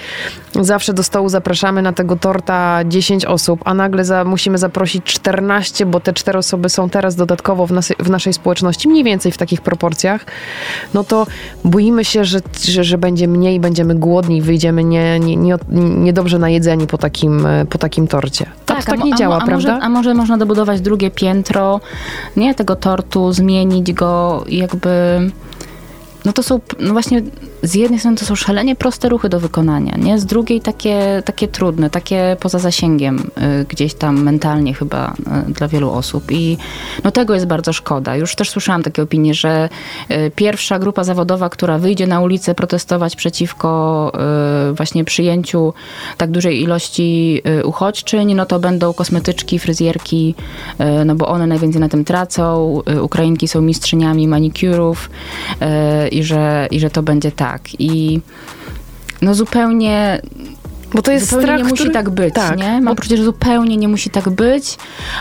zawsze do stołu zapraszamy na tego torta 10 osób, a nagle za, musimy zaprosić 14, bo te cztery osoby są teraz dodatkowo w, nas, w naszej społeczności, mniej więcej w takich proporcjach, no to boimy się, że, że, że będzie mniej, będziemy głodni, wyjdziemy nie, nie, nie, niedobrze najedzeni po takim, po takim torcie. Tak, to tak nie a, działa, a, a prawda? Może, a może można dobudować drugie piętro, nie tego tortu, zmienić go jakby no to są, no właśnie z jednej strony to są szalenie proste ruchy do wykonania, nie? Z drugiej takie, takie trudne, takie poza zasięgiem y, gdzieś tam mentalnie chyba y, dla wielu osób i no tego jest bardzo szkoda. Już też słyszałam takie opinie, że y, pierwsza grupa zawodowa, która wyjdzie na ulicę protestować przeciwko właśnie przyjęciu tak dużej ilości uchodźczyń, no to będą kosmetyczki, fryzjerki, no bo one najwięcej na tym tracą. Ukrainki są mistrzyniami manicurów i że, i że to będzie tak tak. I no zupełnie bo to jest zupełnie strach, nie musi który... tak być, tak. nie? Mam poczucie, że zupełnie nie musi tak być.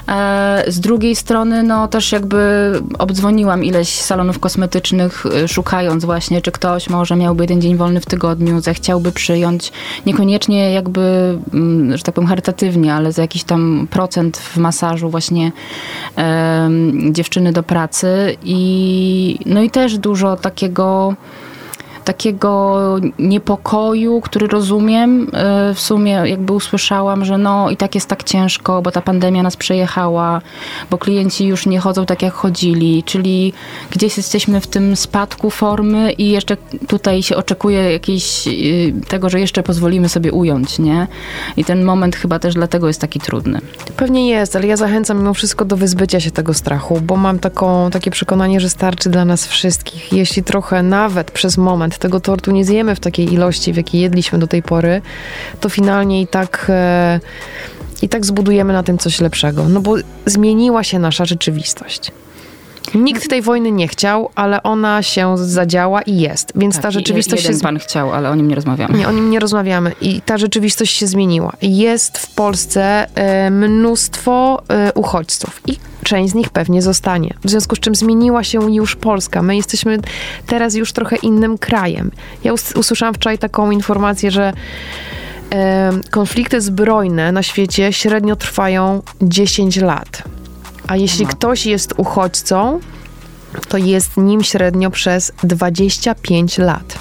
E, z drugiej strony, no też jakby obdzwoniłam ileś salonów kosmetycznych, e, szukając właśnie, czy ktoś może miałby jeden dzień wolny w tygodniu, zechciałby przyjąć, niekoniecznie jakby, mm, że tak powiem, charytatywnie, ale za jakiś tam procent w masażu właśnie dziewczyny do pracy i no i też dużo takiego takiego niepokoju, który rozumiem. E, w sumie jakby usłyszałam, że no i tak jest tak ciężko, bo ta pandemia nas przejechała, bo klienci już nie chodzą tak jak chodzili, czyli gdzieś jesteśmy w tym spadku formy i jeszcze tutaj się oczekuje jakiejś y, tego, że jeszcze pozwolimy sobie ująć, nie? I ten moment chyba też dlatego jest taki trudny. Pewnie jest, ale ja zachęcam mimo wszystko do wyzbycia się tego strachu, bo mam taką, takie przekonanie, że starczy dla nas wszystkich. Jeśli trochę nawet przez moment tego tortu nie zjemy w takiej ilości, w jakiej jedliśmy do tej pory, to finalnie i tak, e, i tak zbudujemy na tym coś lepszego. No bo zmieniła się nasza rzeczywistość. Nikt tej wojny nie chciał, ale ona się zadziała i jest. Więc tak, ta rzeczywistość jeden się. pan chciał, ale o nim nie rozmawiamy. Nie, o nim nie rozmawiamy. I ta rzeczywistość się zmieniła. Jest w Polsce e, mnóstwo e, uchodźców. I część z nich pewnie zostanie. W związku z czym zmieniła się już Polska. My jesteśmy teraz już trochę innym krajem. Ja us usłyszałam wczoraj taką informację, że e, konflikty zbrojne na świecie średnio trwają 10 lat. A jeśli ktoś jest uchodźcą, to jest nim średnio przez 25 lat.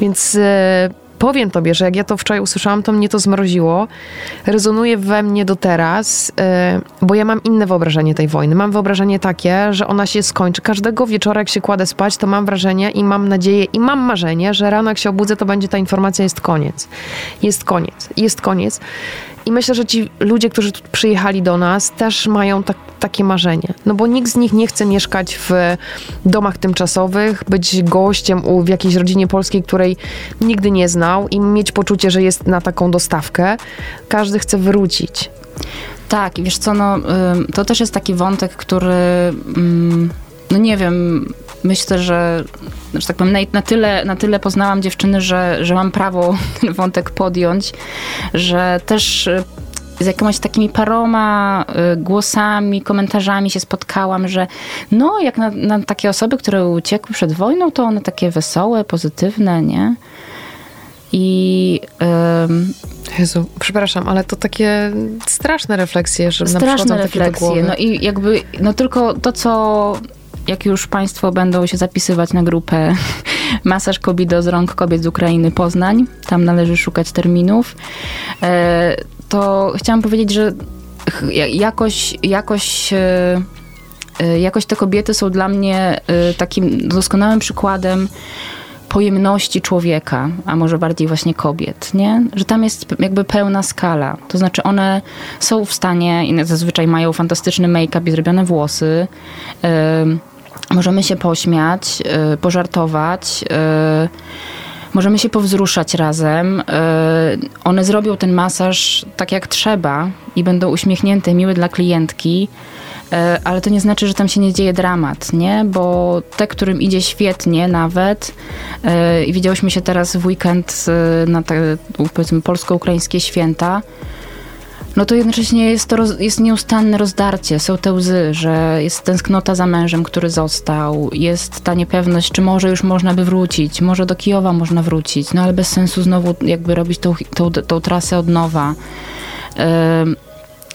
Więc e, powiem tobie, że jak ja to wczoraj usłyszałam, to mnie to zmroziło. Rezonuje we mnie do teraz, e, bo ja mam inne wyobrażenie tej wojny. Mam wyobrażenie takie, że ona się skończy. Każdego wieczora, jak się kładę spać, to mam wrażenie i mam nadzieję i mam marzenie, że rano jak się obudzę, to będzie ta informacja, jest koniec. Jest koniec. Jest koniec. I myślę, że ci ludzie, którzy tu przyjechali do nas, też mają tak, takie marzenie. No bo nikt z nich nie chce mieszkać w domach tymczasowych, być gościem u, w jakiejś rodzinie polskiej, której nigdy nie znał i mieć poczucie, że jest na taką dostawkę. Każdy chce wrócić. Tak, i wiesz co, no, to też jest taki wątek, który, no nie wiem, myślę, że, że tak powiem, na, na, tyle, na tyle poznałam dziewczyny, że, że mam prawo <laughs> ten wątek podjąć, że też y, z jakimiś takimi paroma y, głosami, komentarzami się spotkałam, że no, jak na, na takie osoby, które uciekły przed wojną, to one takie wesołe, pozytywne, nie? I. Um, Jezu, przepraszam, ale to takie straszne refleksje, że straszne refleksje. No i jakby, no tylko to, co jak już Państwo będą się zapisywać na grupę <laughs> Masaż Kobido z rąk kobiet z Ukrainy Poznań, tam należy szukać terminów, e, to chciałam powiedzieć, że jakoś, jakoś, e, e, jakoś te kobiety są dla mnie takim doskonałym przykładem pojemności człowieka, a może bardziej właśnie kobiet, nie? Że tam jest jakby pełna skala. To znaczy one są w stanie i zazwyczaj mają fantastyczny make-up i zrobione włosy. Możemy się pośmiać, y, pożartować, y, możemy się powzruszać razem. Y, one zrobią ten masaż tak jak trzeba i będą uśmiechnięte, miłe dla klientki ale to nie znaczy, że tam się nie dzieje dramat, nie? Bo te, którym idzie świetnie nawet i widziałyśmy się teraz w weekend na te, powiedzmy, polsko-ukraińskie święta, no to jednocześnie jest to roz, jest nieustanne rozdarcie, są te łzy, że jest tęsknota za mężem, który został, jest ta niepewność, czy może już można by wrócić, może do Kijowa można wrócić, no ale bez sensu znowu jakby robić tą, tą, tą trasę od nowa.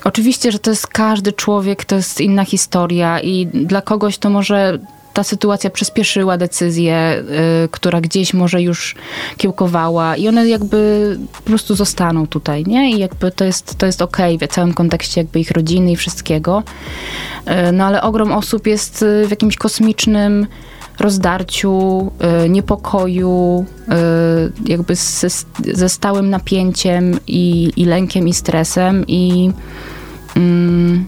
Oczywiście, że to jest każdy człowiek, to jest inna historia i dla kogoś to może ta sytuacja przyspieszyła decyzję, y, która gdzieś może już kiełkowała i one jakby po prostu zostaną tutaj, nie? I jakby to jest, to jest okej okay w całym kontekście jakby ich rodziny i wszystkiego. Y, no ale ogrom osób jest y, w jakimś kosmicznym rozdarciu, niepokoju, jakby ze, ze stałym napięciem i, i lękiem i stresem i mm,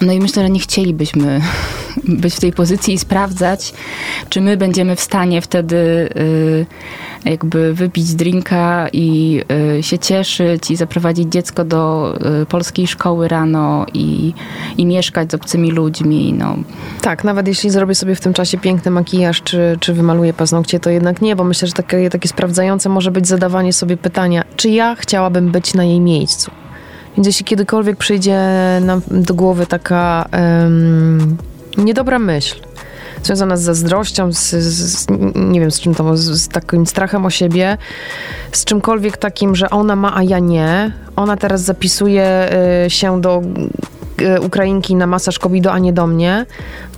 no i myślę, że nie chcielibyśmy <laughs> być w tej pozycji i sprawdzać, czy my będziemy w stanie wtedy y, jakby wypić drinka i y, się cieszyć i zaprowadzić dziecko do y, polskiej szkoły rano i, i mieszkać z obcymi ludźmi. No. Tak, nawet jeśli zrobię sobie w tym czasie piękny makijaż, czy, czy wymaluję paznokcie, to jednak nie, bo myślę, że takie, takie sprawdzające może być zadawanie sobie pytania, czy ja chciałabym być na jej miejscu. Więc jeśli kiedykolwiek przyjdzie nam do głowy taka um, niedobra myśl, związana z zazdrością, z, z, nie wiem z czym to, z, takim strachem o siebie, z czymkolwiek takim, że ona ma, a ja nie. Ona teraz zapisuje y, się do y, Ukrainki na masaż COVID, a nie do mnie,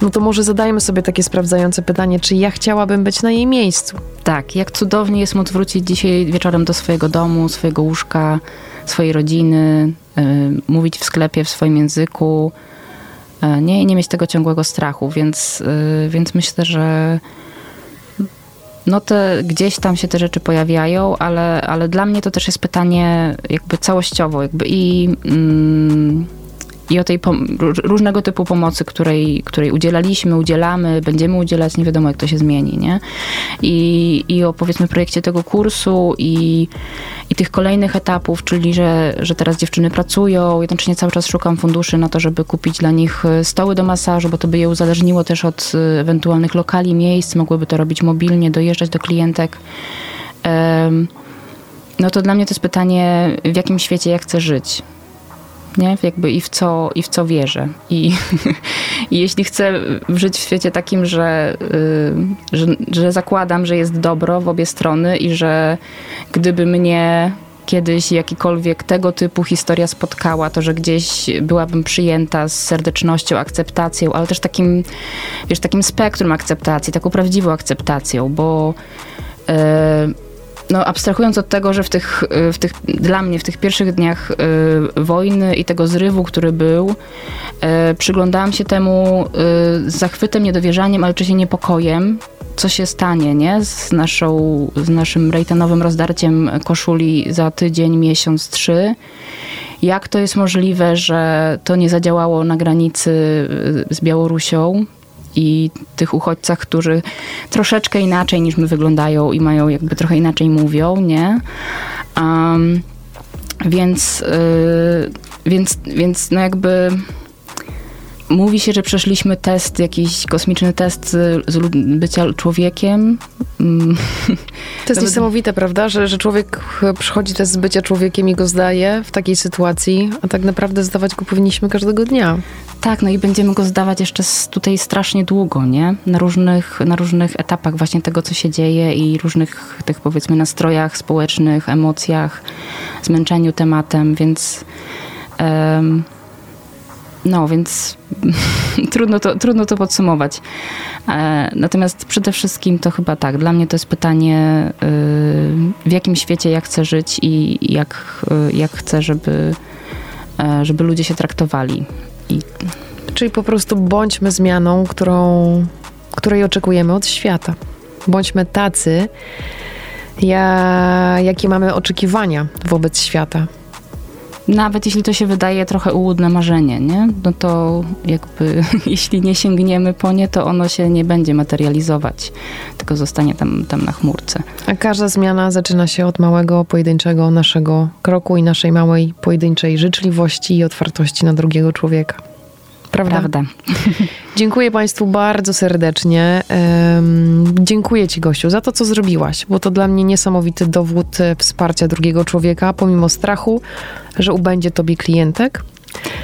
no to może zadajmy sobie takie sprawdzające pytanie, czy ja chciałabym być na jej miejscu. Tak, jak cudownie jest móc wrócić dzisiaj wieczorem do swojego domu, swojego łóżka, swojej rodziny, mówić w sklepie w swoim języku, y, nie, nie mieć tego ciągłego strachu, więc, y, więc myślę, że no te, gdzieś tam się te rzeczy pojawiają, ale, ale dla mnie to też jest pytanie jakby całościowo, jakby i mm, i o tej różnego typu pomocy, której, której udzielaliśmy, udzielamy, będziemy udzielać, nie wiadomo jak to się zmieni, nie? I, i o powiedzmy projekcie tego kursu i, i tych kolejnych etapów, czyli że, że teraz dziewczyny pracują, jednocześnie cały czas szukam funduszy na to, żeby kupić dla nich stoły do masażu, bo to by je uzależniło też od y, ewentualnych lokali, miejsc, mogłyby to robić mobilnie, dojeżdżać do klientek. No to dla mnie to jest pytanie, w jakim świecie ja chcę żyć nie? Jakby i w co, i w co wierzę. I, <laughs> I jeśli chcę żyć w świecie takim, że, y, że, że zakładam, że jest dobro w obie strony i że gdyby mnie kiedyś jakikolwiek tego typu historia spotkała, to że gdzieś byłabym przyjęta z serdecznością, akceptacją, ale też takim, wiesz, takim spektrum akceptacji, taką prawdziwą akceptacją, bo yy, no, abstrahując od tego, że w tych, y, w tych, dla mnie w tych pierwszych dniach y, wojny i tego zrywu, który był, y, przyglądałam się temu y, z zachwytem, niedowierzaniem, ale oczywiście niepokojem, co się stanie, nie? Z, naszą, z naszym rejtenowym rozdarciem koszuli za tydzień, miesiąc, trzy. Jak to jest możliwe, że to nie zadziałało na granicy z Białorusią, i tych uchodźcach, którzy troszeczkę inaczej niż my wyglądają i mają jakby trochę inaczej mówią, nie? Um, więc, yy, więc, więc no jakby Mówi się, że przeszliśmy test, jakiś kosmiczny test z bycia człowiekiem. Mm. To jest niesamowite, prawda? Że, że człowiek przychodzi test z bycia człowiekiem i go zdaje w takiej sytuacji, a tak naprawdę zdawać go powinniśmy każdego dnia. Tak, no i będziemy go zdawać jeszcze tutaj strasznie długo, nie? Na różnych, na różnych etapach właśnie tego, co się dzieje i różnych tych powiedzmy nastrojach społecznych, emocjach, zmęczeniu tematem, więc... Um, no, więc <laughs> trudno, to, trudno to podsumować. E, natomiast przede wszystkim to chyba tak, dla mnie to jest pytanie, y, w jakim świecie ja chcę żyć i jak, y, jak chcę, żeby, e, żeby ludzie się traktowali. I... Czyli po prostu bądźmy zmianą, którą, której oczekujemy od świata. Bądźmy tacy, ja, jakie mamy oczekiwania wobec świata nawet jeśli to się wydaje trochę ułudne marzenie, nie? No to jakby <laughs> jeśli nie sięgniemy po nie, to ono się nie będzie materializować, tylko zostanie tam, tam na chmurce. A każda zmiana zaczyna się od małego, pojedynczego naszego kroku i naszej małej, pojedynczej życzliwości i otwartości na drugiego człowieka. Prawda? Prawda. <laughs> Dziękuję Państwu bardzo serdecznie. Dziękuję Ci, Gościu, za to, co zrobiłaś, bo to dla mnie niesamowity dowód e, wsparcia drugiego człowieka, pomimo strachu, że ubędzie Tobie klientek.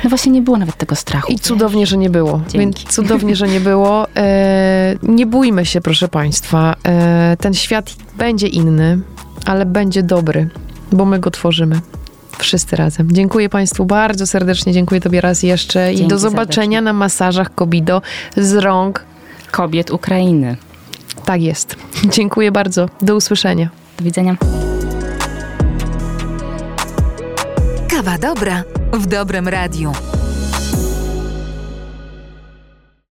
No właśnie nie było nawet tego strachu. I cudownie, że nie było. Dzięki. Więc cudownie, że nie było. E, nie bójmy się, proszę Państwa. E, ten świat będzie inny, ale będzie dobry, bo my go tworzymy. Wszyscy razem. Dziękuję Państwu bardzo serdecznie. Dziękuję Tobie raz jeszcze. I Dzięki do zobaczenia serdecznie. na masażach Kobido z rąk. Kobiet Ukrainy. Tak jest. Dziękuję bardzo. Do usłyszenia. Do widzenia. Kawa dobra w dobrym radiu.